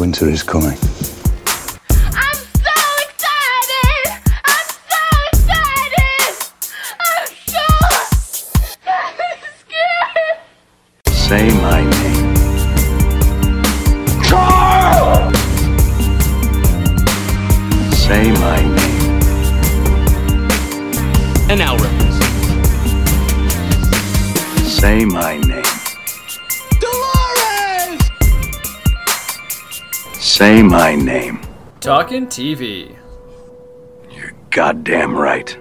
Winter is coming. I'm so excited! I'm so excited! I'm so scared! Say my name. Say my name. Talking TV. You're goddamn right.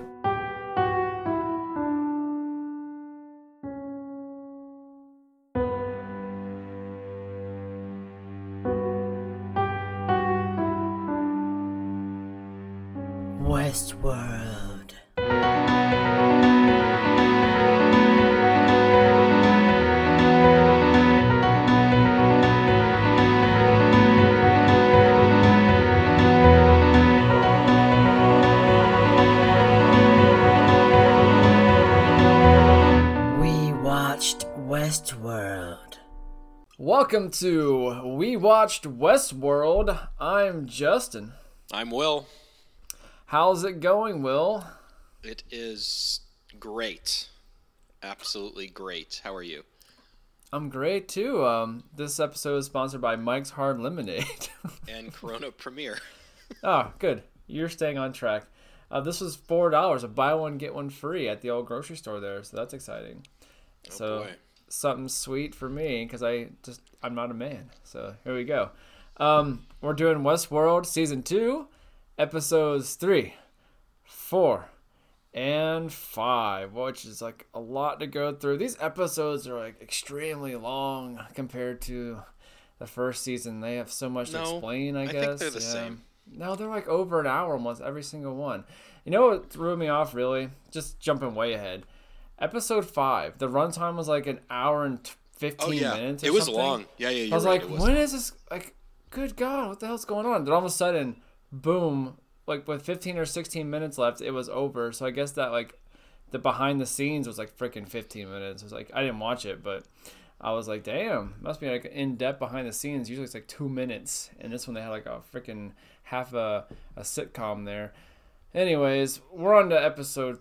Welcome to We Watched Westworld. I'm Justin. I'm Will. How's it going, Will? It is great. Absolutely great. How are you? I'm great too. Um, this episode is sponsored by Mike's Hard Lemonade. And Corona Premier. oh, good. You're staying on track. Uh, this was four dollars, a buy one get one free at the old grocery store there, so that's exciting. so boy. Something sweet for me because I just I'm not a man. So here we go. Um, we're doing Westworld season two, episodes three, four, and five, which is like a lot to go through. These episodes are like extremely long compared to the first season. They have so much No, to explain. I, I guess think they're the Yeah. same. No, they're like over an hour almost every single one. You know what threw me off really? Just jumping way ahead. Episode five, the runtime was like an hour and fifteen Oh yeah, minutes. it was something. long. Yeah, yeah. I was right. like, when is this? Like, good God, what the hell's going on? Then all of a sudden, boom! Like with 15 or 16 minutes left, it was over. So I guess that like the behind the scenes was like freaking 15 minutes. It was like I didn't watch it, but I was like, damn, must be like in depth behind the scenes. Usually it's like two minutes, and this one they had like a freaking half a a sitcom there. Anyways, we're on to episode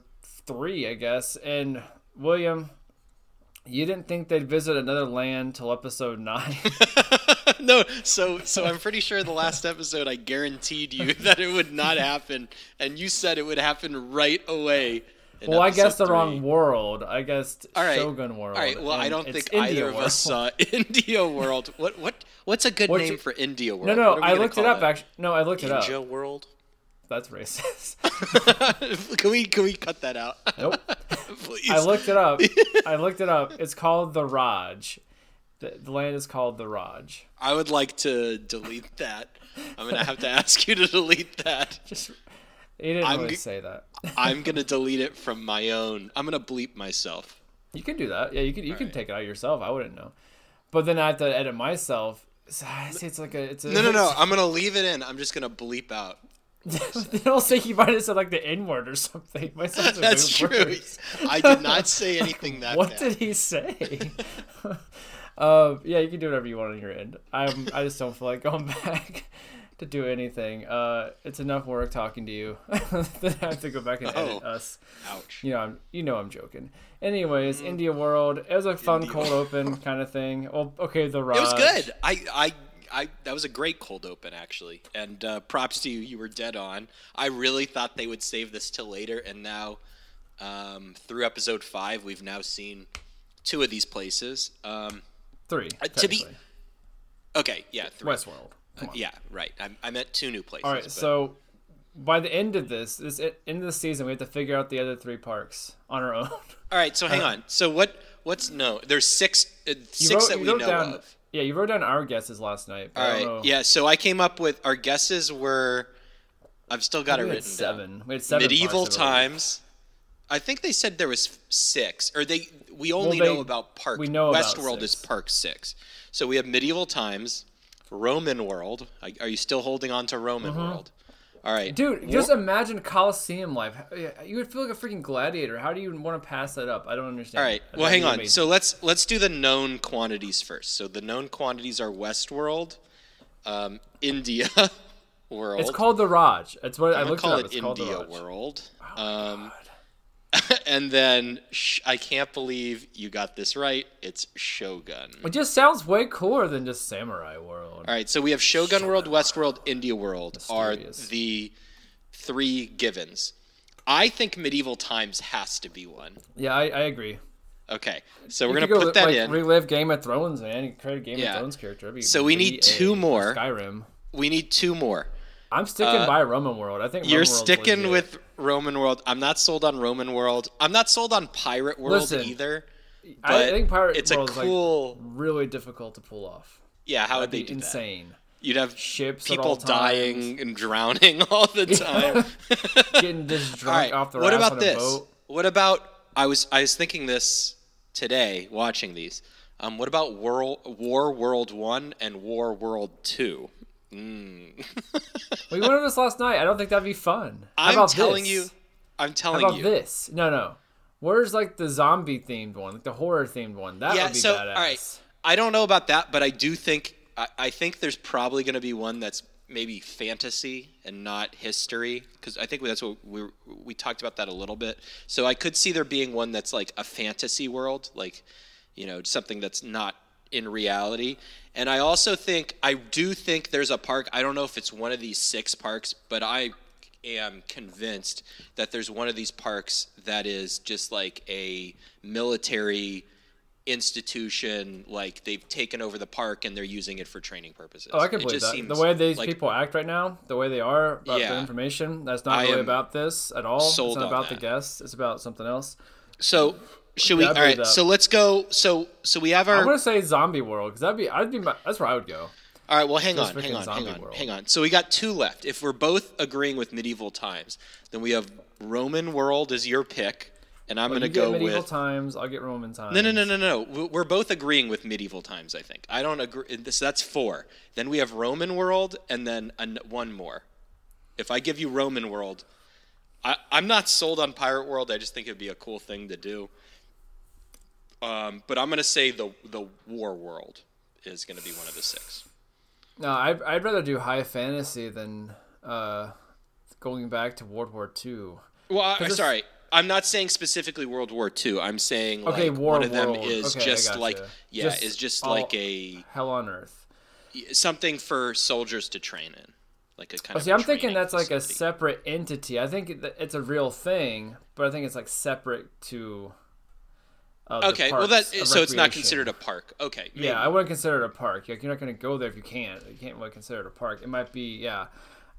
three, I guess, and William. You didn't think they'd visit another land till episode nine. no, so so I'm pretty sure the last episode I guaranteed you that it would not happen, and you said it would happen right away. well, I guess episode the wrong world. I guess All right. Shogun World. All right. Well, I don't think India either of us World. saw India World. What what what's a good What's name your- for India World? No, no, What are we I looked it up. that? Actually, no, I looked it up. India World. That's racist. can we can we cut that out? nope. Please. I looked it up. I looked it up. It's called the Raj. The, the land is called the Raj. I would like to delete that. I'm gonna have to ask you to delete that. Just he didn't I'm really g- say that. I'm gonna delete it from my own. I'm gonna bleep myself. You can do that. Yeah, you can. You can Alright. take it out yourself. I wouldn't know. But then I have to edit myself. So it's like a. It's a. No, no, no. I'm gonna leave it in. I'm just gonna bleep out. They'll say you might have said like the N word or something. My son's That's true. word. I did not say anything that What bad. did he say? um, yeah, you can do whatever you want on your end. I'm. I just don't feel like going back to do anything. Uh, it's enough work talking to you. then I have to go back and edit Oh. us. Ouch. You know, I'm. You know, I'm joking. Anyways, India World. It was a fun India cold open kind of thing. Well, okay, the It was good. I, I, I. That was a great cold open, actually. And uh, props to you. You were dead on. I really thought they would save this till later, and now, um, through episode five, we've now seen two of these places. Um, Three. Uh, to be- okay, yeah, three. Westworld. On. Yeah, right. I, I meant two new places. All right, but- so by the end of this, this end of the season, we have to figure out the other three parks on our own. All right, so hang on. So what? What's no? There's six. Uh, Uh, six wrote- that we know down, of. Yeah, you wrote down our guesses last night. All right. know. Yeah. So I came up with our guesses were. I've still got it we had written down. seven. We had seven. Medieval times. I think they said there was six, or they. We only they- know about Park. we know about Westworld is. Park Six. So we have medieval times, Roman world. Are- Are you still holding on to Roman mm-hmm. world? All right. Dude, just imagine Coliseum life. You would feel like a freaking gladiator. How do you want to pass that up? I don't understand. All right. Well, hang on. amazing. So let's let's do the known quantities first. So the known quantities are Westworld, um, India world. It's called the Raj. It's what I I'm gonna looked call it up. it It's called the India Raj. world. um, and then sh- I can't believe you got this right. It's Shogun. It just sounds way cooler than just Samurai World. All right, so we have Shogun World, Westworld, India World are the three givens. I think medieval times has to be one. Yeah, I, I agree. Okay, so You we're gonna go, put that like, in. Relive Game of Thrones, man. You create a Game Yeah. of Thrones character. So we need two more. Skyrim. we need two more. I'm sticking by Roman World. I think Uh, You're sticking legit. with Roman World. I'm not sold on Roman World. I'm not sold on Pirate World Listen, either. I think Pirate it's a World is cool- like really difficult to pull off. Yeah, how would That'd they be do that? insane. You'd have Ships people dying and drowning all the time. Getting just drunk right. off the what about a this? boat. What about I was I was thinking this today watching these. Um, what about World War World One and War World Two? Mm. We went over this last night. I don't think that'd be fun. How I'm telling this? you. I'm How telling about you. this? No, no. Where's like the zombie themed one, like the horror themed one? That yeah. would be So badass. all right. I don't know about that, but I do think I, I think there's probably going to be one that's maybe fantasy and not history because I think that's what we we talked about that a little bit. So I could see there being one that's like a fantasy world, like you know something that's not in reality. And I also think I do think there's a park. I don't know if it's one of these six parks, but I am convinced that there's one of these parks that is just like a military institution like they've taken over the park and they're using it for training purposes. Oh, I can It believe just that. The way these like- people act right now, the way they are about Yeah. the information, that's not I really about this at all. sold it's not about the guests. It's about something else. So should we? All right. that. So let's go. So so we have our. I'm gonna say Zombie World because that'd be. I'd be. my- That's where I would go. All right. Well, hang Just on. Hang on. Hang on. world. Hang on. So we got two left. If we're both agreeing with medieval times, then we have Roman world is your pick, and I'm oh, Well, going you to get go medieval with. times. I'll get Roman times. No, no, no, no, no. We- We're both agreeing with medieval times. I think. I don't agree. This that's four. Then we have Roman world, and then one more. If I give you Roman world, I, I'm not sold on pirate world. I just think it'd be a cool thing to do. Um, but I'm gonna say the the war world is gonna be one of the six. No, I'd, I'd rather do high fantasy than uh, going back to World War II. Well, I, it's- sorry, I'm not saying specifically World War II. I'm saying like Okay, War one of them is Okay, just like yeah, Just is just all- like a Hell on Earth. something for soldiers to train in, like a kind Oh, of. see, I'm thinking that's like a separate entity. I think it's a real thing, but I think it's like separate to. Okay, well that so it's not considered a park. Okay, maybe. Yeah, I wouldn't consider it a park. Like you're not going to go there if you can't. You can't really consider it a park. It might be, yeah.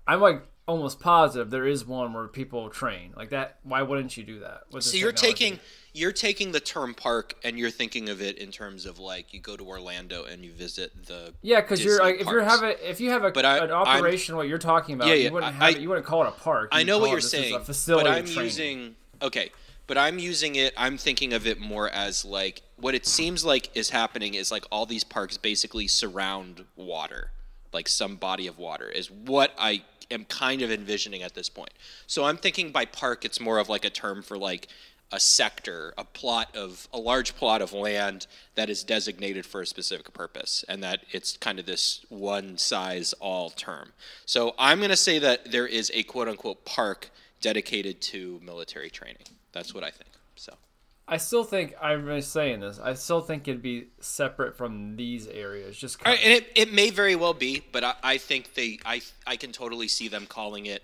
I'm like almost positive there is one where people train like that. Why wouldn't you do that? So you're technology? taking you're taking the term park and you're thinking of it in terms of like you go to Orlando and you visit the Yeah, because you're like if you're parks. having if you have a, But I- an I'm- operation what you're talking about, Yeah, yeah, you wouldn't I- have it, you wouldn't call it a park. I You'd know what you're saying, a facility but I'm training. using okay, but I'm using it. I'm thinking of it more as like what it seems like is happening is like all these parks basically surround water, like some body of water is what I am kind of envisioning at this point. So I'm thinking by park, it's more of like a term for like a sector, a plot of a large plot of land that is designated for a specific purpose, and that it's kind of this one size all term. So I'm going to say that there is a quote unquote park dedicated to military training. That's what I think. So I still think I'm saying this. I still think it'd be separate from these areas. Just right, and it, it may very well be, but I, I think they I I can totally see them calling it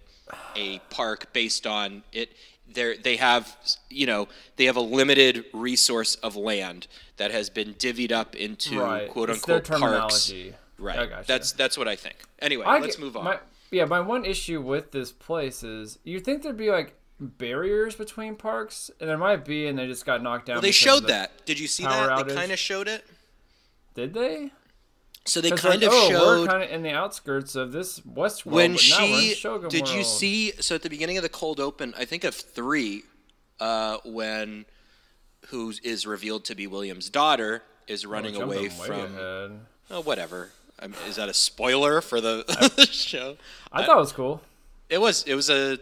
a park based on it. They they have you know they have a limited resource of land that has been divvied up into right. quote it's unquote parks. Right. That's that's what I think. Anyway, I let's get- move on. My, yeah, my one issue with this place is you think there'd be like barriers between parks, and there might be, and they just got knocked down. well, they showed the- that. Did you see that? They kind of showed it. Did they? So they kind like, of oh, showed we're kind of in the outskirts of this when now we're in she did you see so at the beginning of the cold open i think of three uh, when who is revealed to be william's daughter is running Jumping away from ahead. oh whatever I mean, is that a spoiler for the, the show I thought it was cool, it was it was a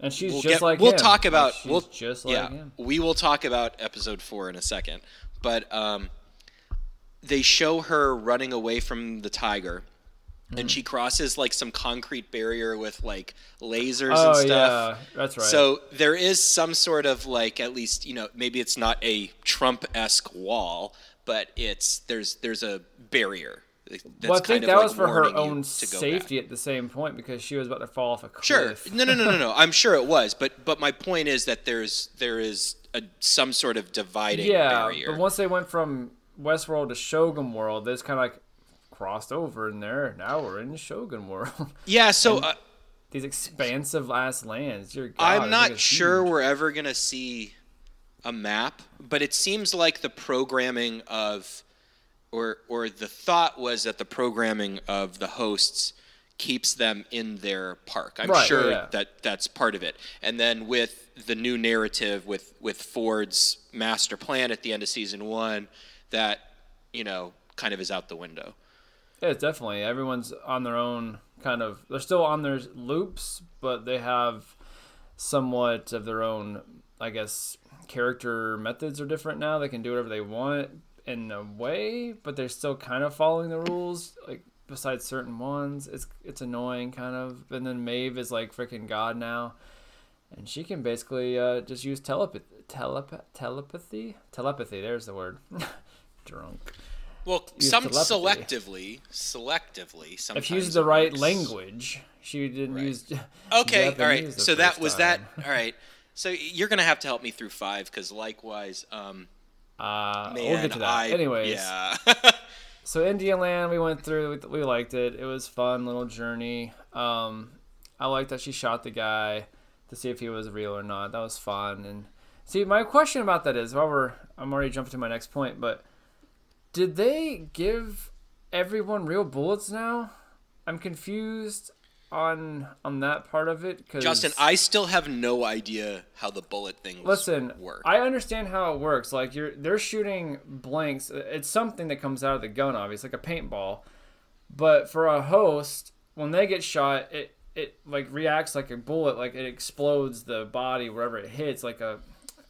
and she's we'll just get, like we'll him. talk about she's we'll just like yeah him. we will talk about episode four in a second but um, they show her running away from the tiger and she crosses like some concrete barrier with like lasers Oh and stuff. yeah, that's right. So there is some sort of like at least you know maybe it's not a Trump esque wall, but it's there's there's a barrier. Well, I think that like, was for her own safety back. at the same point because she was about to fall off a cliff. Sure. No, no, no, no, no. I'm sure it was, but but my point is that there's there is a, some sort of dividing Yeah, barrier. but once they went from Westworld to Shogun World, they just kind of like crossed over in there. Now we're in Shogun World. yeah. So uh, These expansive ass lands. God, I'm not sure huge- we're ever gonna see a map, but it seems like the programming of, or or the thought was that the programming of the hosts keeps them in their park. I'm Right, sure yeah, that that's part of it. And then with the new narrative with with Ford's master plan at the end of season one, that you know kind of is out the window. Yeah, definitely. Everyone's on their own kind of. They're still on their loops, but they have somewhat of their own, I guess, character methods are different now. They can do whatever they want in a way, but they're still kind of following the rules. Like besides certain ones, it's it's annoying kind of. And then Maeve is like freaking god now, and she can basically uh, just use telepathy, telep- telepathy, telepathy. There's the word. Drunk. Well, Use some telepathy. selectively, selectively. Sometimes if you use the right works. language, she didn't Right. use. Okay, all right. So that was that. All right. So you're gonna have to help me through five because likewise, um, Uh, man, we'll get to that. I, Anyways, yeah. so Indian Land, we went through. We, we liked it. It was fun little journey. Um, I liked that she shot the guy to see if he was real or not. That was fun. And see, my question about that is, while we're, I'm already jumping to my next point, but did they give everyone real bullets now? I'm confused on on that part of it. Cause Justin, I still have no idea how the bullet thing Listen, work. I understand how it works. Like you're they're shooting blanks. It's something that comes out of the gun, obviously, like a paintball. But for a host, when they get shot, it it like reacts like a bullet, like it explodes the body wherever it hits, like a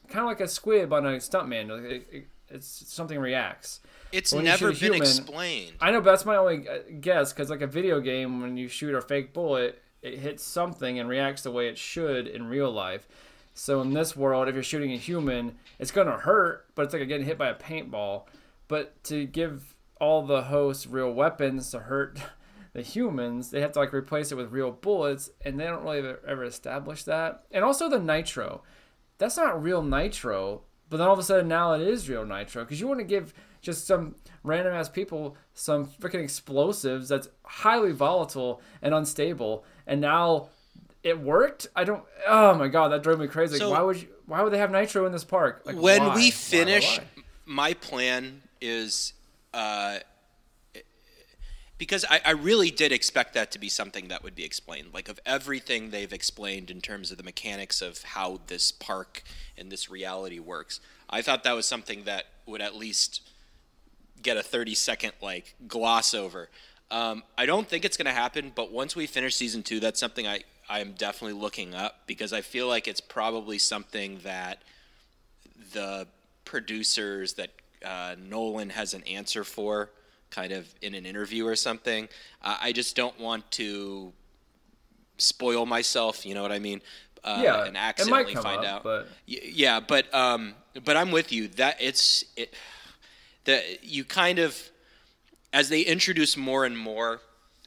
kind of like a squib on a stuntman. Like it, it, it's something reacts. It's never been human- explained. I know, but that's my only uh, guess because like a video game, when you shoot a fake bullet, it hits something and reacts the way it should in real life. So in this world, if you're shooting a human, it's gonna hurt, but it's like getting hit by a paintball. But to give all the hosts real weapons to hurt the humans, they have to like replace it with real bullets, and they don't really ever, ever establish that. And also the nitro, that's not real nitro. But then all of a sudden now it is real nitro because you want to give just some random ass people some freaking explosives that's highly volatile and unstable, and now it worked. I don't. Oh my god, that drove me crazy. Like, why would you? Why would they have nitro in this park? Like, when why? Why, we why, finish, why? my plan is uh, because I, I really did expect that to be something that would be explained. Like of everything they've explained in terms of the mechanics of how this park and this reality works, I thought that was something that would at least get a 30 second like gloss over. Um, I don't think it's going to happen, but once we finish season two, that's something I, I am definitely looking up because I feel like it's probably something that the producers that uh, Nolan has an answer for, kind of in an interview or something. Uh, I just don't want to spoil myself. You know what I mean? Uh, Yeah, and accidentally find up, out. but- Y- yeah, but um, but I'm with you. That it's it that you kind of as they introduce more and more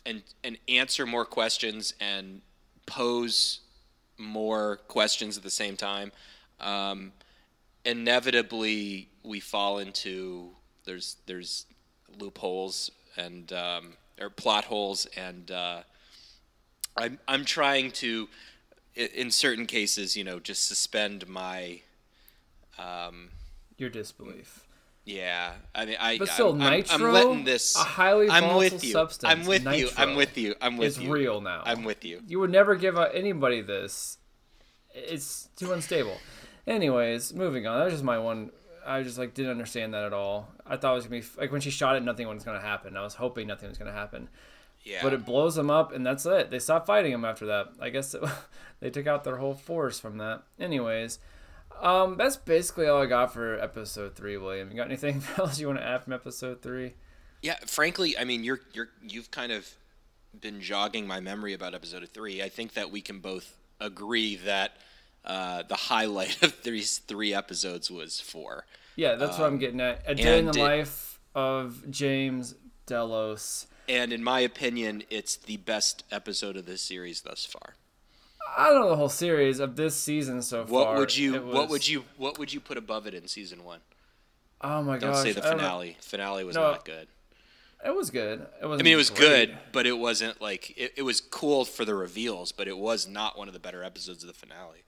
and and answer more questions and pose more questions at the same time um, inevitably we fall into there's there's loopholes and um, or plot holes and uh, I'm I'm trying to in certain cases you know just suspend my um, your disbelief. Yeah, I mean, I. But still, I'm, I'm- nitro, I'm letting this. a highly I'm volatile with you. substance, I'm with you. I'm with you. I'm with is you. real now. I'm with you. You would never give anybody this. It's too unstable. Anyways, moving on. That was just my one. I just like didn't understand that at all. I thought it was gonna be like when she shot it, nothing was gonna happen. I was hoping nothing was gonna happen. Yeah. But it blows them up, and that's it. They stopped fighting him after that. I guess it, they took out their whole force from that. Anyways, um, that's basically all I got for episode three. William, you got anything else you want to add from episode three? yeah. Frankly, I mean, you're you're you've kind of been jogging my memory about episode three, I think that we can both agree that uh, the highlight of these three episodes was four. Yeah, that's what I'm getting at. A day in the it- life of James Delos. And in my opinion, it's the best episode of this series thus far. I don't know the whole series of this season so far. What would you It What would you What would you put above it in season one? Oh my god! Don't gosh! say the I finale. Finale was No. not good. It was good. It was. I mean, it was good, but it wasn't like it, it was cool for the reveals, but it was not one of the better episodes of the finale.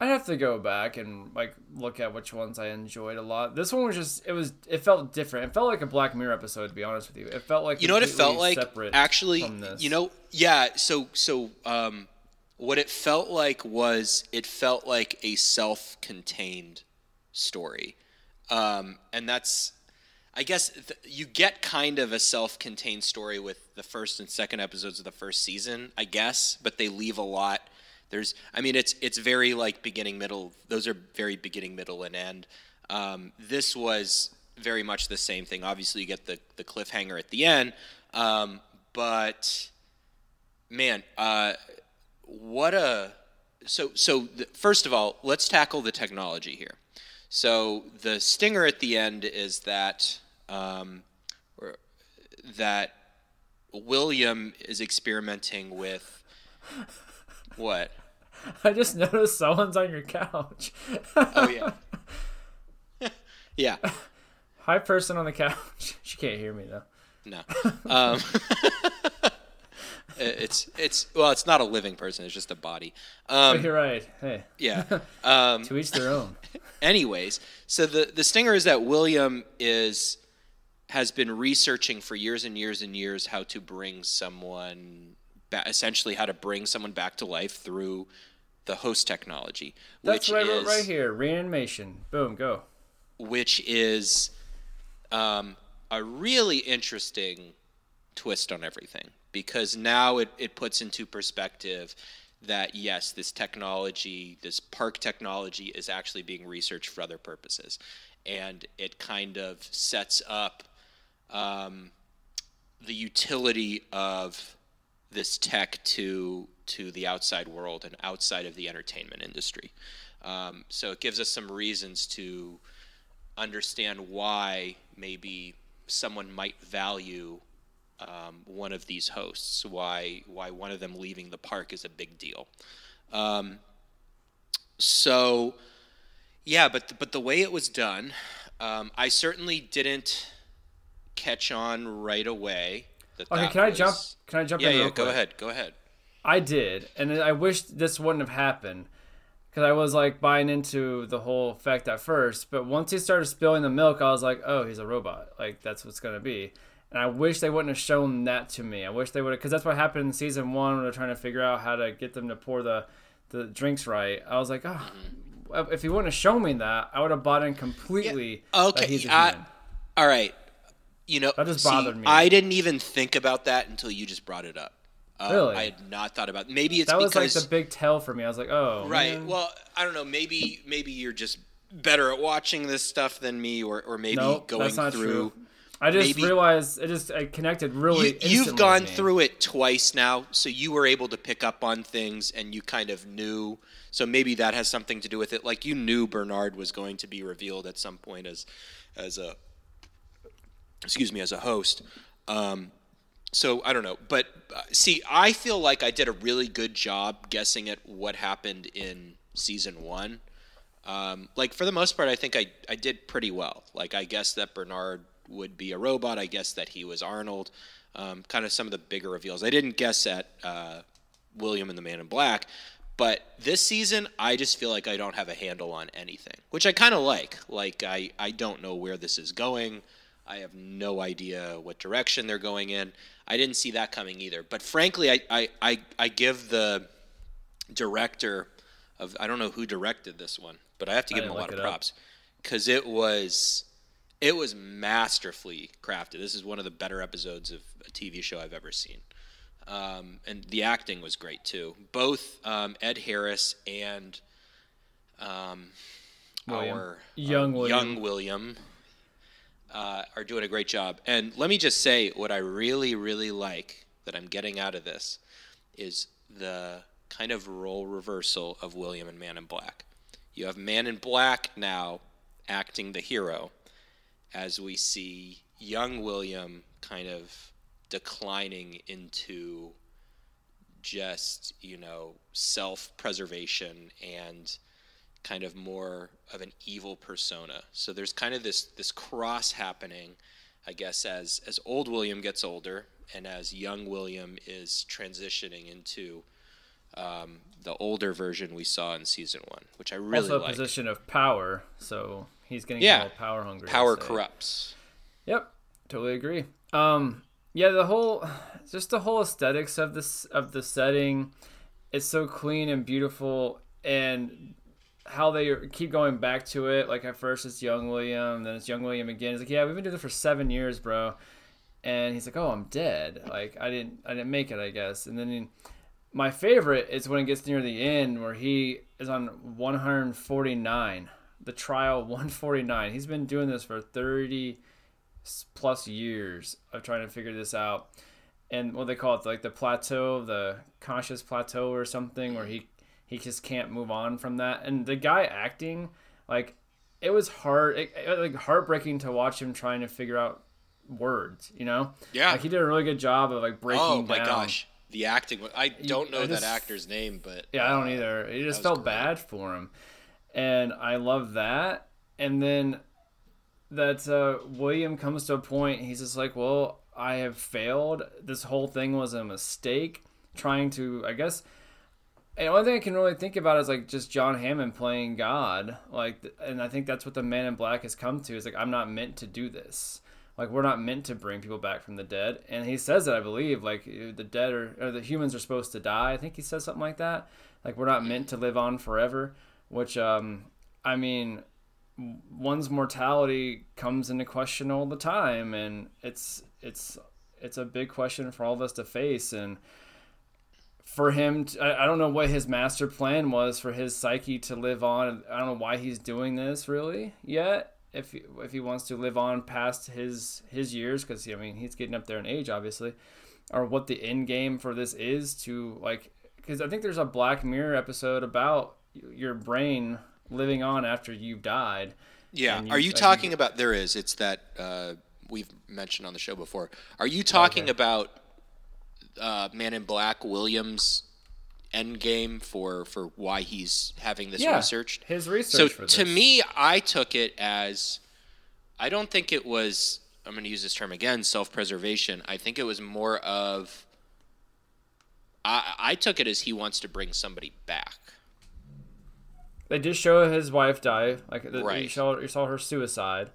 I'd have to go back and like look at which ones I enjoyed a lot. This one was just it was it felt different. It felt like a Black Mirror episode to be honest with you. It felt like You know what it felt like? Actually, you know, yeah. So, so, um, what it felt like was it felt like a self-contained story, um, and that's, I guess, th- you get kind of a self-contained story with the first and second episodes of the first season, I guess, but they leave a lot. There's, I mean, it's it's very like beginning, middle. Those are very beginning, middle, and end. Um, this was very much the same thing. Obviously, you get the the cliffhanger at the end, um, but man, uh, what a so so. The, first of all, let's tackle the technology here. So the stinger at the end is that um, that William is experimenting with what? I just noticed someone's on your couch. Oh yeah. yeah. Hi, person on the couch. She can't hear me though. No. Um, it's it's well, it's not a living person. It's just a body. But Um, you're right. Hey, yeah. Um, to each their own. anyways, so the the stinger is that William is has been researching for years and years and years how to bring someone ba- essentially how to bring someone back to life through the host technology, That's which what I wrote right here. Reanimation. Boom. Go. which is um, a really interesting twist on everything because now it, it puts into perspective that yes, this technology, this park technology, is actually being researched for other purposes. And it kind of sets up um, the utility of this tech to to the outside world and outside of the entertainment industry. Um, so it gives us some reasons to understand why maybe someone might value um, one of these hosts, why why one of them leaving the park is a big deal. Um, so, yeah, but the, but the way it was done, um, I certainly didn't catch on right away. That Okay, that can I jump? Can I jump Yeah, in? yeah. Go ahead. Go ahead. I did, and I wish this wouldn't have happened because I was like buying into the whole effect at first. But once he started spilling the milk, I was like, "Oh, he's a robot. Like that's what's gonna be." And I wish they wouldn't have shown that to me. I wish they would have, because that's what happened in season one when they're trying to figure out how to get them to pour the the drinks right. I was like, "Oh, if he wouldn't have shown me that, I would have bought in completely." that Okay, he's a I, all right. You know, That just see, bothered me. I didn't even think about that until you just brought it up. Uh, Really? I had not thought about. Maybe it's that was like the big tell for me. I was like, "Oh, right. man. Well, I don't know. Maybe maybe you're just better at watching this stuff than me, or or maybe Nope, going through. true. I just maybe- realized it just I connected really. You, you've gone through it twice now, so you were able to pick up on things, and you kind of knew. So maybe that has something to do with it. Like you knew Bernard was going to be revealed at some point as, as a, excuse me, as a host. Um, so I don't know, but uh, see, I feel like I did a really good job guessing at what happened in season one. Um, like for the most part, I think I, I did pretty well. Like I guessed that Bernard would be a robot. I guessed that he was Arnold. Um, kind of some of the bigger reveals. I didn't guess at uh, William and the Man in Black, but this season I just feel like I don't have a handle on anything, which I kind of like. Like I I don't know where this is going. I have no idea what direction they're going in. I didn't see that coming either. But frankly, I I, I, I give the director of I don't know who directed this one, but I have to give him a lot of props because it was it was masterfully crafted. This is one of the better episodes of a TV show I've ever seen, um, and the acting was great too. Both um, Ed Harris and um, William. our Young William. young William uh, are doing a great job. And let me just say, what I really, really like that I'm getting out of this is the kind of role reversal of William and Man in Black. You have Man in Black now acting the hero as we see young William kind of declining into just, you know, self preservation and kind of more of an evil persona. So there's kind of this this cross happening, I guess, as as old William gets older and as young William is transitioning into um, the older version we saw in season one, which I really also a like. position of power, so he's getting Yeah. power hungry. Power corrupts. Yep, totally agree. Um, yeah, the whole, just the whole aesthetics of this of the setting, it's so clean and beautiful, and how they keep going back to it. Like at first it's young William, then it's young William again. He's like, yeah, we've been doing this for seven years, bro, and he's like, oh, I'm dead. Like I didn't, I didn't make it, I guess. And then he- my favorite is when it gets near the end where he is on 149, the trial 149. He's been doing this for 30 plus years of trying to figure this out. And what they call it, like the plateau, the conscious plateau or something, where he he just can't move on from that. And the guy acting, like, it was hard, it, it like heartbreaking to watch him trying to figure out words. You know? Yeah. Like he did a really good job of like breaking. Oh my down- gosh, the acting! I don't know I that actor's name, but Yeah, I don't uh, either. It just felt great. bad for him, and I love that. And then that uh, William comes to a point. He's just like, "Well, I have failed. This whole thing was a mistake." Trying to, I guess. And one thing I can really think about is like just John Hammond playing God, like, and I think that's what the Man in Black has come to. Is like, I'm not meant to do this. Like, we're not meant to bring people back from the dead. And he says that I believe. Like, the dead are, or the humans are supposed to die. I think he says something like that. Like, we're not meant to live on forever. Which, um, I mean, one's mortality comes into question all the time, and it's it's it's a big question for all of us to face. And for him, to, I, I don't know what his master plan was for his psyche to live on. I don't know why he's doing this really yet. If he, if he wants to live on past his his years, because I mean he's getting up there in age, obviously, or what the end game for this is to like, because I think there's a Black Mirror episode about your brain living on after you've died. Yeah. And Are you talking about? There is. It's that uh, we've mentioned on the show before. Are you talking Okay. about uh, Man in Black Williams' end game for for why he's having this Yeah, researched? his So research for to me, I took it as I don't think it was. I'm going to use this term again, self-preservation. I think it was more of. I, I took it as he wants to bring somebody back. They did show his wife die. Like the, you saw, you saw her suicide.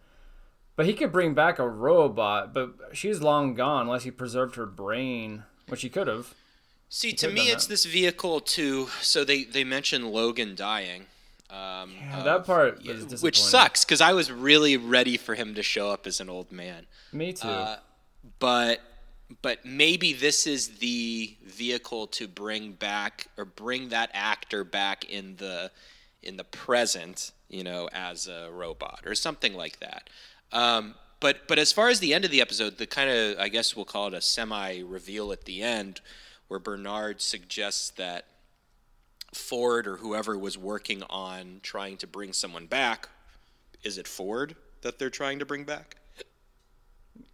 But he could bring back a robot, but she's long gone unless he preserved her brain, which he could have. See, to me, it's that. this vehicle to. So they they mentioned Logan dying. Um, Yeah, of- that part which sucks because I was really ready for him to show up as an old man. Me too. Uh, but but maybe this is the vehicle to bring back or bring that actor back in the in the present, you know, as a robot or something like that. Um, but but as far as the end of the episode, the kind of I guess we'll call it a semi reveal at the end, where Bernard suggests that Ford or whoever was working on trying to bring someone back, is it Ford that they're trying to bring back?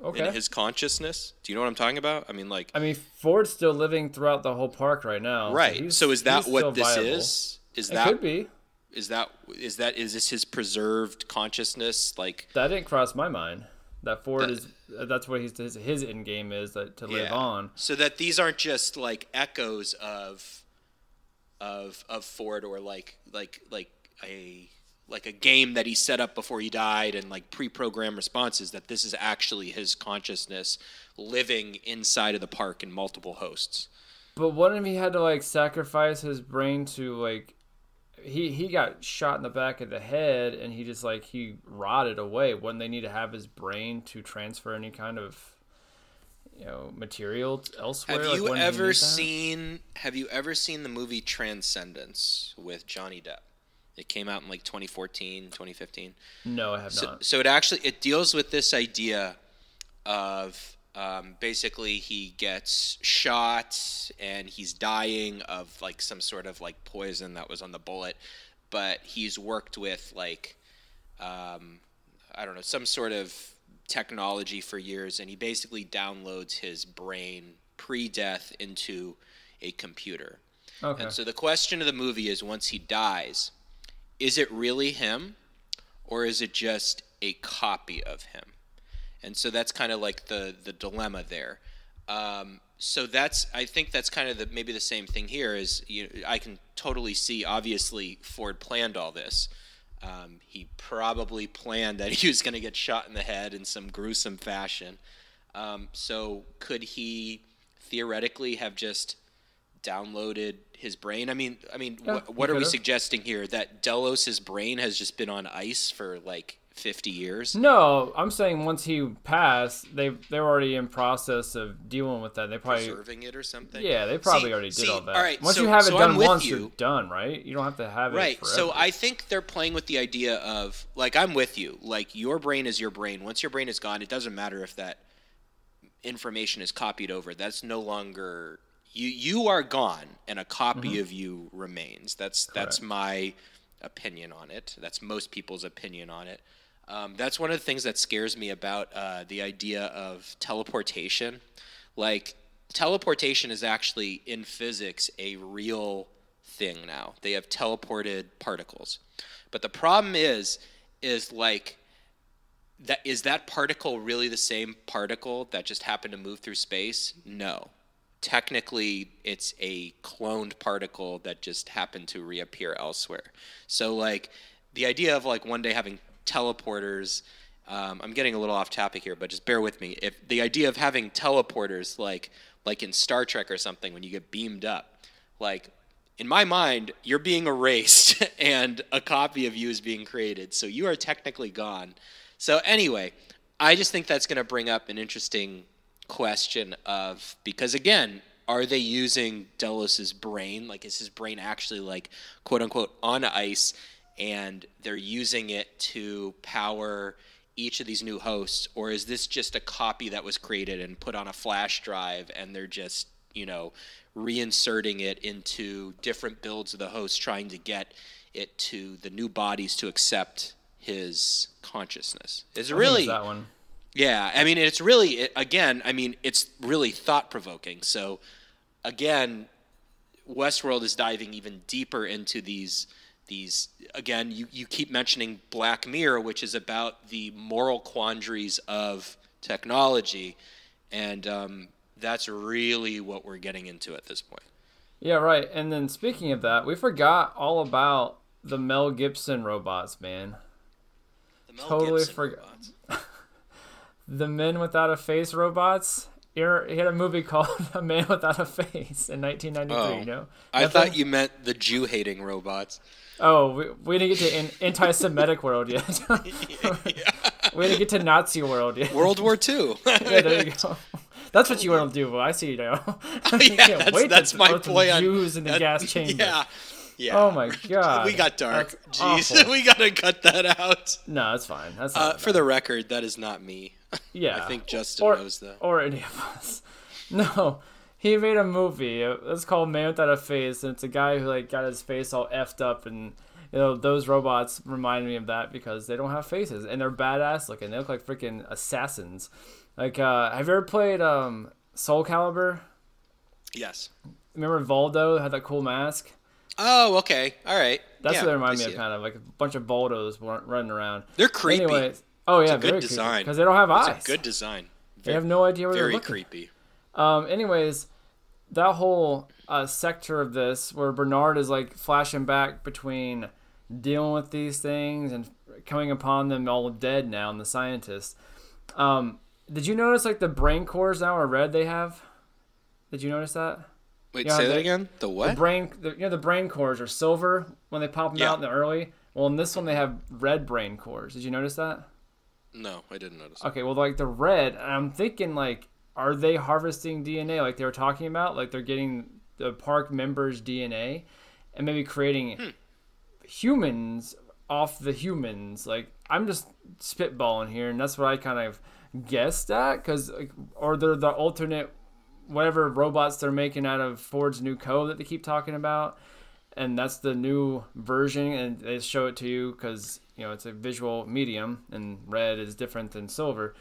okay. in his consciousness. Do you know what I'm talking about? I mean, like, I mean, Ford's still living throughout the whole park right now. right. he's- So is that what this viable. is? Is It that could be. is that is that is this his preserved consciousness? Like, That didn't cross my mind. That Ford is. That's what his his, end game is that to live yeah. on. So that these aren't just like echoes of of of Ford or like like like a like a game that he set up before he died and like pre-programmed responses that this is actually his consciousness living inside of the park in multiple hosts. But what if he had to like sacrifice his brain to like he he got shot in the back of the head and he just like he rotted away. Wouldn't they need to have his brain to transfer any kind of you know material elsewhere? Have Like, you ever seen Have you ever seen the movie Transcendence with Johnny Depp? It came out in like 2014, 2015. No, I have So, not. so it actually it deals with this idea of Um, basically, he gets shot and he's dying of like some sort of like poison that was on the bullet, but he's worked with like um, I don't know some sort of technology for years, and he basically downloads his brain pre-death into a computer. Okay. And so the question of the movie is once he dies, is it really him or is it just a copy of him? And so that's kind of like the the dilemma there. Um, so that's I think that's kind of the maybe the same thing here is you I can totally see obviously Ford planned all this. Um, he probably planned that he was going to get shot in the head in some gruesome fashion. Um, so could he theoretically have just downloaded his brain? I mean, I mean, Yeah, what, what are we suggesting here? That Delos's brain has just been on ice for like 50 years? No, I'm saying once he passed, they they're already in process of dealing with that. They probably Preserving it or something? yeah, they probably See- already did see, all that. all right, once so- you have it so done once, you. you're done, right? You don't have to have it Right. So I think they're playing with the idea of like I'm with you. Like your brain is your brain. Once your brain is gone, it doesn't matter if that information is copied over. That's no longer you you are gone and a copy of you remains. That's that's Mm-hmm. My opinion on it. That's most people's opinion on it. Um, that's one of the things that scares me about uh, the idea of teleportation. Like teleportation is actually in physics a real thing now. They have teleported particles. But the problem is is like that is that particle really the same particle that just happened to move through space? No. Technically, it's a cloned particle that just happened to reappear elsewhere. So, like, the idea of like one day having teleporters. Um, I'm getting a little off topic here, but just bear with me. If the idea of having teleporters, like like in Star Trek or something, when you get beamed up, like in my mind, you're being erased and a copy of you is being created. So you are technically gone. So anyway, I just think that's going to bring up an interesting question of because again, are they using Delos's brain? Like, is his brain actually like quote unquote on ice, and they're using it to power each of these new hosts, or is this just a copy that was created and put on a flash drive, and they're just you know reinserting it into different builds of the host, trying to get it to the new bodies to accept his consciousness? Is it really that one. yeah, I mean, it's really it, again. I mean, it's really thought provoking. So, again, Westworld is diving even deeper into these these. Again, you you keep mentioning Black Mirror, which is about the moral quandaries of technology, and um, that's really what we're getting into at this point. Yeah, right. And then speaking of that, we forgot all about the Mel Gibson robots, man. The Mel Totally forgot- The Men Without a Face robots. He had a movie called A Man Without a Face in 1993. Oh, you know? I thought you meant the Jew hating robots. Oh, we, we didn't get to anti-Semitic world yet. we didn't get to Nazi world yet. World War II. yeah, there you go. That's what you want to do. I see you now. I yeah, can't that's, wait to that's my play on Jews in the that- gas chamber. Yeah, yeah. Oh my god. we got dark. That's Jeez, awful. we gotta cut that out. No, that's fine. That's Uh, for the record, that is not me. yeah. I think Justin or, knows that. Or any of us. No, he made a movie. It's called Man Without a Face, and it's a guy who like got his face all effed up, and you know those robots remind me of that because they don't have faces and they're badass looking. They look like freaking assassins. Like, uh, have you ever played um, Soul Calibur? Yes. Remember Voldo had that cool mask? Oh, okay. All right. That's Yeah, what they remind me of, it. kind of like a bunch of Voldos running around. They're creepy. Anyways, oh yeah, good design. because they don't have It's eyes. a good design. they have no idea where they're looking. Very creepy. Um, anyways, that whole uh, sector of this where Bernard is like flashing back between dealing with these things and coming upon them all dead now and the scientists. Um, did you notice like the brain cores now are red they have? Did you notice that? Wait, Yeah, say that again. The The what? brain, the, you know, the brain cores are silver when they pop them Yeah. out in the early. Well, in this one they have red brain cores. Did you notice that? no, I didn't notice. Okay, well, like the red, and I'm thinking like, are they harvesting DNA like they were talking about? Like they're getting the park members' DNA and maybe creating Hmm. humans off the humans. Like I'm just spitballing here, and that's what I kind of guessed at because or they're the alternate whatever robots they're making out of Ford's new code that they keep talking about, and that's the new version, and they show it to you because you know it's a visual medium, and red is different than silver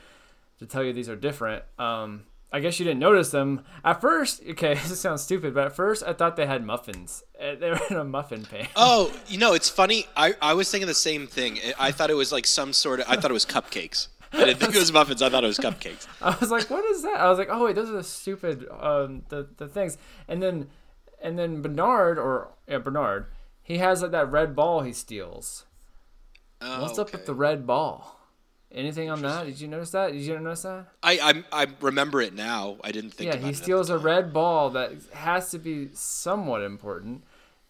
to tell you these are different. Um, I guess you didn't notice them at first. Okay, this sounds stupid, but at first I thought they had muffins. They were in a muffin pan. Oh, you know, it's funny. I, I was thinking the same thing. I- I thought it was like some sort of. I thought it was cupcakes. I didn't think it was muffins. I thought it was cupcakes. I was like, "What is that?" I was like, "Oh wait, those are the stupid um, the the things." And then and then Bernard or yeah Bernard, he has like that red ball he steals. Oh, What's up with the red ball? Anything on that? Did you notice that? Did you notice that? I, I I remember it now. I didn't think. yeah, he steals a red ball that has to be somewhat important,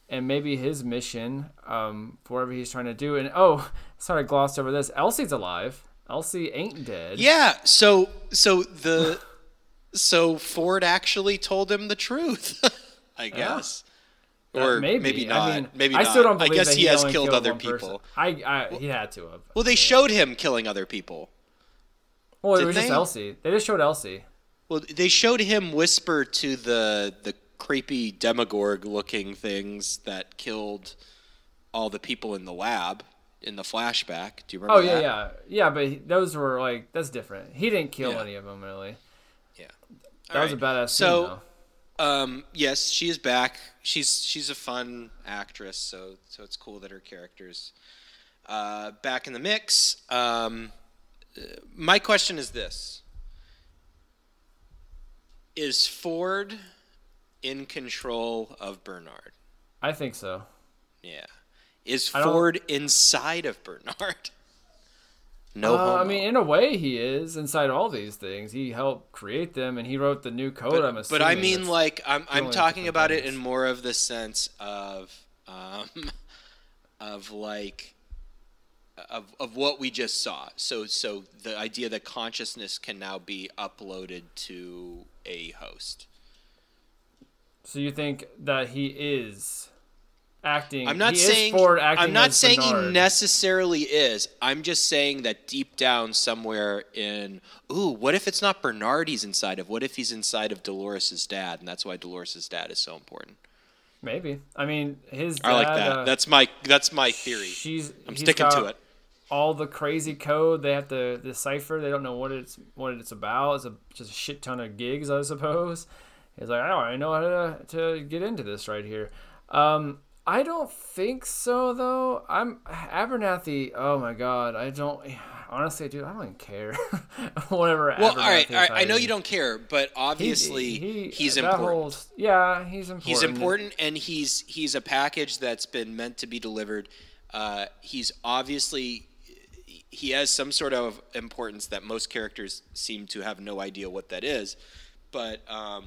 and maybe his mission, um, for whatever he's trying to do. And oh, sorry, I glossed over this. Elsie's alive. Elsie ain't dead. Yeah. So so the so Ford actually told him the truth. I guess. Uh, Uh, or maybe. maybe, not. I mean, maybe I still don't believe I guess that he, has only killed other person. people. I, I he had to have. Well, they showed him killing other people. Well, it was just they? Elsie. They just showed Elsie. Well, they showed him whisper to the the creepy demogorg looking things that killed all the people in the lab in the flashback. Do you remember Oh yeah, that? yeah, yeah. But those were like that's different. He didn't kill Yeah. any of them really. Yeah. That All was a badass So- scene though. Um, yes, she is back. She's she's a fun actress, so so it's cool that her character's uh, back in the mix. Um, uh, my question is this: Is Ford in control of Bernard? I think so. Yeah. Is Ford inside of Bernard? No. Uh, I mean, in a way, he is inside all these things. He helped create them, and he wrote the new code. I'm but, assuming. but I mean, like, I'm I'm talking about it in more of the sense of, um, of like, of of what we just saw. So so the idea that consciousness can now be uploaded to a host. So you think that he is acting? I'm not he saying Is Ford acting I'm not saying he necessarily is. I'm just saying that deep down somewhere in ooh, what if it's not Bernard he's inside of? What if he's inside of Dolores' dad, and that's why Dolores' dad is so important. Maybe. I mean, his. I like that. uh, that's my that's my theory. She's. I'm sticking to it. All the crazy code they have to decipher. They don't know what it's what it's about. It's a, just a shit ton of gigs, I suppose. He's like, I don't I know how to to get into this right here. Um, I don't think so though. I'm Abernathy. Oh my god, I don't. Honestly, dude, I don't even care. Whatever. Well, all right, Abernathy all right. I know you don't care, but obviously he- he's important. whole- yeah, he's important. He's important, and he's he's a package that's been meant to be delivered. Uh, he's obviously he has some sort of importance that most characters seem to have no idea what that is. But um,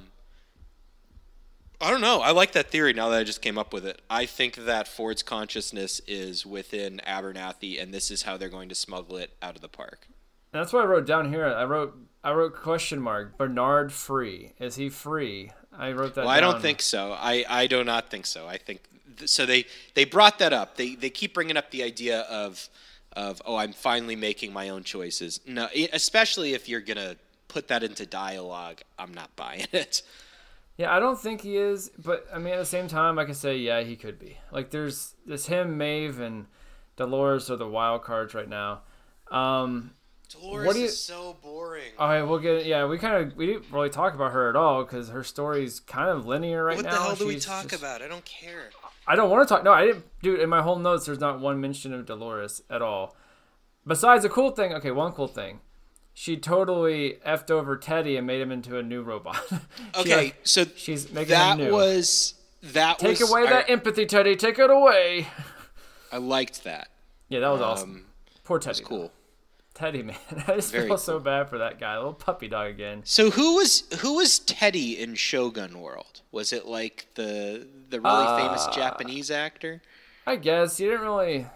I don't know. I like that theory now that I just came up with it. I think that Ford's consciousness is within Abernathy, and this is how they're going to smuggle it out of the park. That's what I wrote down here. I wrote I wrote question mark Bernard free. Is he free? I wrote that. Well, I don't think so. I, I do not think so. I think th- so. They they brought that up. They they keep bringing up the idea of of oh, I'm finally making my own choices. No, especially if you're gonna put that into dialogue, I'm not buying it. Yeah, I don't think he is. But I mean, at the same time, I can say yeah, he could be. Like there's there's him, Maeve, and Dolores are the wild cards right now. Um, Dolores What do you- is so boring. all right, we'll get. Yeah, we kind of we didn't really talk about her at all because her story's kind of linear right what now. What the hell do we talk just- about? I don't care. I don't want to talk. No, I didn't. Dude, in my whole notes, there's not one mention of Dolores at all. Besides a cool thing. Okay, one cool thing. She totally effed over Teddy and made him into a new robot. Okay, like, so she's making that him new. was that take was away I, that empathy, Teddy. Take it away. I liked that. Yeah, that was awesome. Um, Poor Teddy. Cool. Teddy, man. I just Very feel so bad for that guy. Little puppy dog again. So who was who was Teddy in Shogun World? Was it like the the really famous Uh, Japanese actor? I guess he didn't really.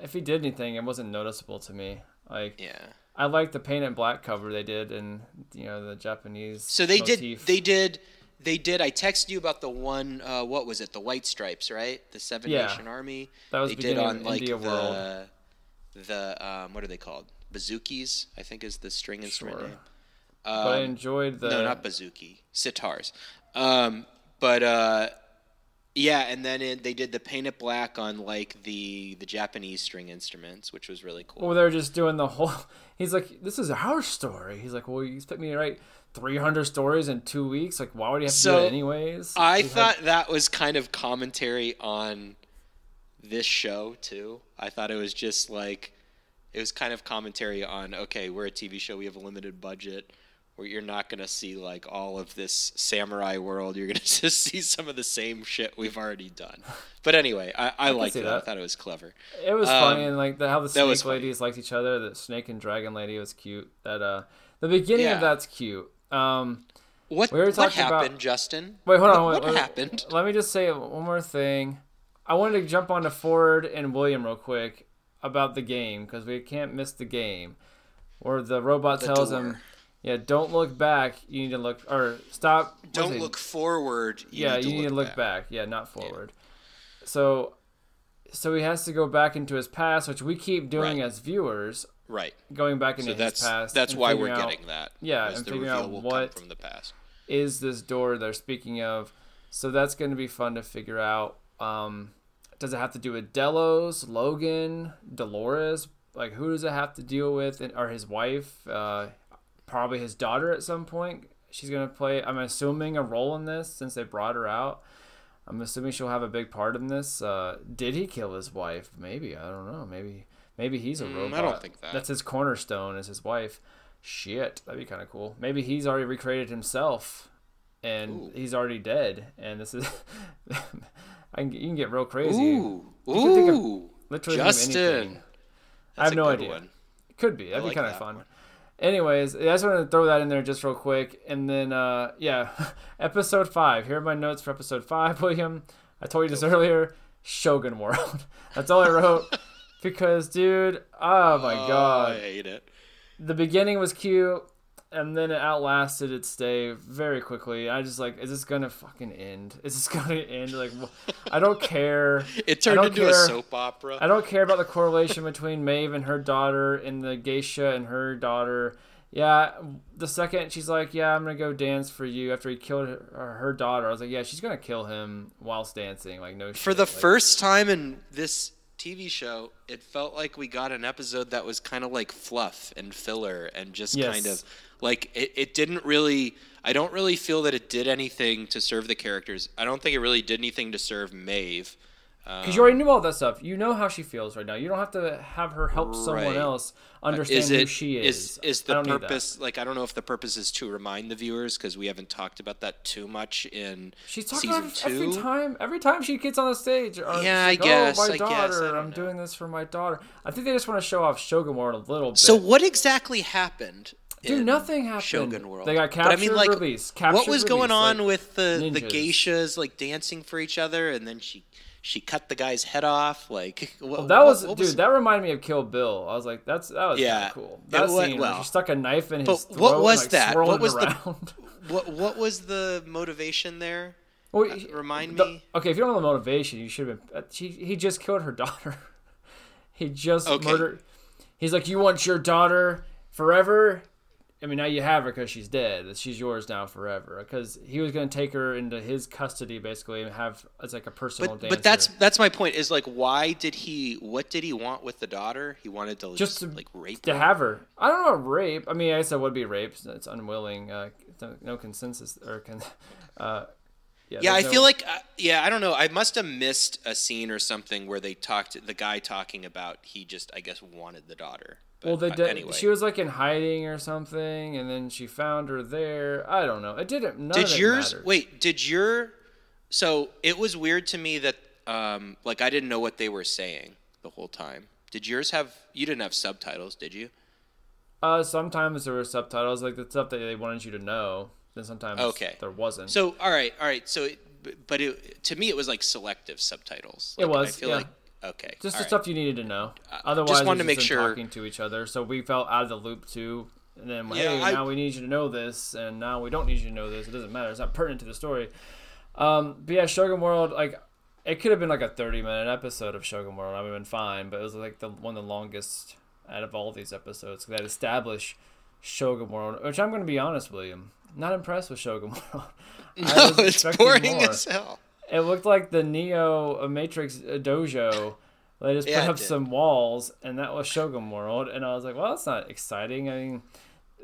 If he did anything, it wasn't noticeable to me. Like Yeah. I like the paint it black cover they did, and you know the Japanese. So they did they did they did I texted you about the one uh, what was it? The White Stripes, right? The Seven Yeah. Nation Army. That was they did on like India the World. the um what are they called? bazookies. I think is the string instrument Sure. name. but I enjoyed the Um, no, not bazooki, sitars. Um, but uh, yeah, and then it, they did the paint it black on like the the Japanese string instruments, which was really cool. Well, they're just doing the whole. He's like, "This is our story." He's like, "Well, you expect me to write 300 stories in two weeks? Like, why would you have to do So, that anyways?" I had- thought that was kind of commentary on this show too. I thought it was just like it was kind of commentary on okay, we're a TV show, we have a limited budget. Where you're not gonna see like all of this samurai world, you're gonna just see some of the same shit we've already done. But anyway, I, I, liked see it. I thought it was clever. it was um, funny, and like the, how the that snake ladies liked each other. The snake and dragon lady was cute. That uh, the beginning Yeah. of that's cute. Um, What We were what talking about- happened, Justin? wait, hold on. What, wait, what wait, happened? Let me just say one more thing. I wanted to jump on to Ford and William real quick about the game because we can't miss the game, where the robot The tells door. him, "Yeah, don't look back. You need to look or stop. Don't look forward. You yeah, need to you need look to look back. back. Yeah, not forward. So, so he has to go back into his past, which we keep doing Right. as viewers, Right. going back into So that's his past. that's why we're out- getting that. Yeah, and figuring out what- from the past. is this door they're speaking of. So that's going to be fun to figure out. Um, does it have to do with Delos, Logan, Dolores? Like, who does it have to deal with? And, or his wife? Uh, probably his daughter at some point. She's going to play, I'm assuming, a role in this since they brought her out. I'm assuming she'll have a big part in this. Uh, did he kill his wife? Maybe. I don't know. Maybe maybe he's a Mm, I don't think that. That's his cornerstone, is his wife. Shit, that'd be kind of cool. Maybe he's already recreated himself, and Ooh. he's already dead. And this is, I can, you can get real crazy. Ooh, You could think of ooh, literally Justin. I have no idea. one. Could be. That'd be like kind of fun. one. Anyways, I just wanted to throw that in there just real quick. And then, uh, yeah, episode five. Here are my notes for episode five, William. I told you this earlier. Shogun World. That's all I wrote. because, dude, oh my Oh, god. I hate it. The beginning was cute. And then it outlasted its stay very quickly. I just like, is this gonna fucking end? Is this gonna end? Like, I don't care. It turned into a soap opera. I don't care about the correlation between Maeve and her daughter and the geisha and her daughter. Yeah, the second she's like, "Yeah, I'm gonna go dance for you," after he killed her, uh, her daughter, I was like, "Yeah, she's gonna kill him whilst dancing." Like, no. Shit. For the Like, first time in this TV show, it felt like we got an episode that was kind of like fluff and filler and just Yes. kind of like it, it didn't really. I don't really feel that it did anything to serve the characters. I don't think it really did anything to serve Maeve. because you already um, knew all that stuff. You know how she feels right now. You don't have to have her help someone else uh, understand is who it she is. is is the don't need that. purpose like I don't know if the purpose is to remind the viewers because we haven't talked about that too much in She's talking season about it two. every time. Every time she gets on the stage, uh, or Yeah, she's I like, oh, guess, Oh, my I guess, I daughter. don't I'm know. doing this for my daughter. I think they just want to show off Shogun World a little bit. So what exactly happened? Dude, in nothing happened. Shogun World. They got But I mean, like, released. what was going released, on like, with the the geishas like dancing for each other, and then she she cut the guy's head off? Like what, That was, what, what dude. That reminded me of Kill Bill. I was like, that's that was Yeah. yeah, cool. It That wa- scene where well, she stuck a knife in his but throat. what and, was like, that? What it was the- what what was the motivation there? Well, Uh, remind the- me. Okay, if you don't know the motivation, you should have been. uh, She, he just killed her daughter. he just Okay. murdered. He's like, you want your daughter forever? I mean, now you have her because she's dead. She's yours now forever. Because he was going to take her into his custody, basically, and have as like a personal But dancer. but that's that's my point. Is like why did he? What did he want with the daughter? He wanted to Just just, to- like rape to her. have her. I don't know rape. I mean, I guess that would be rape. It's unwilling. Uh, no, no consensus or con. Uh, yeah, Yeah, I no- feel like uh, yeah, I don't know. I must have missed a scene or something where they talked the guy talking about he just I guess wanted the daughter. But, Well, they uh, did. anyway. She was like in hiding or something, and then she found her there. I don't know. It didn't. None did yours mattered. wait, did your so it was weird to me that um like I didn't know what they were saying the whole time. Did yours have you didn't have subtitles, did you? Uh, sometimes there were subtitles, like the stuff that they wanted you to know. Then sometimes Okay. there wasn't. So all right, all right. So it, but it, to me it was like selective subtitles. It Like, I was, feel yeah. like okay. just the right. stuff you needed to know. Otherwise, wanted to make sure- talking to each other. So we felt out of the loop too. And then, Yeah, hey, I- now we need you to know this, and now we don't need you to know this. It doesn't matter. It's not pertinent to the story. Um, but yeah, Shogun World, like, it could have been like a 30 minute episode of Shogun World. I would have been fine, but it was like the one of the longest out of all these episodes that establish Shogun World. Which I'm going to be honest, William, not impressed with Shogun World. I No, was it's expecting boring more. as hell. It looked like the Neo uh, Matrix uh, dojo. They just Yeah, put up some walls, and that was Shogun World. And I was like, well, that's not exciting. I mean,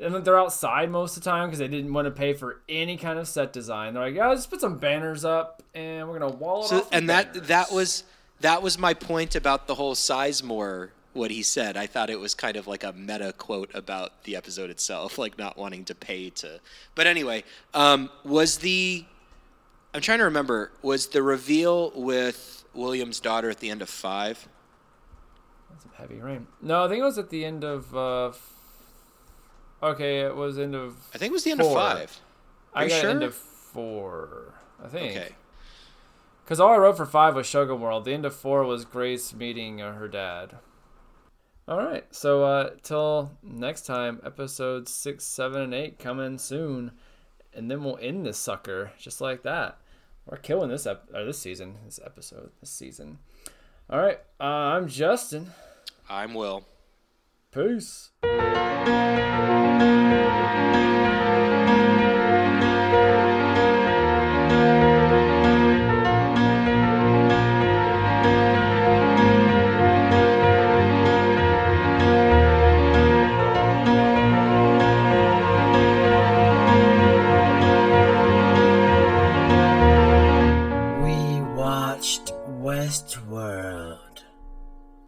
and they're outside most of the time because they didn't want to pay for any kind of set design. They're like, yeah, let's put some banners up, and we're gonna wall it So, off. and that banners." that was that was my point about the whole Sizemore. What he said, I thought it was kind of like a meta quote about the episode itself, like not wanting to pay to. But anyway, um, was the I'm trying to remember was the reveal with William's daughter at the end of five? some heavy rain. No, I think it was at the end of. Uh, f- okay, it was end of. I think it was the end Four. of five. Are I you got sure? end of four. I think. Okay. Because all I wrote for five was Shogun World. The end of four was Grace meeting uh, her dad. All right, so uh, till next time, episodes six, seven, and eight coming soon, and then we'll end this sucker just like that. We're killing this ep- or this season, this episode, this season. All right, uh, I'm Justin. I'm Will. Peace.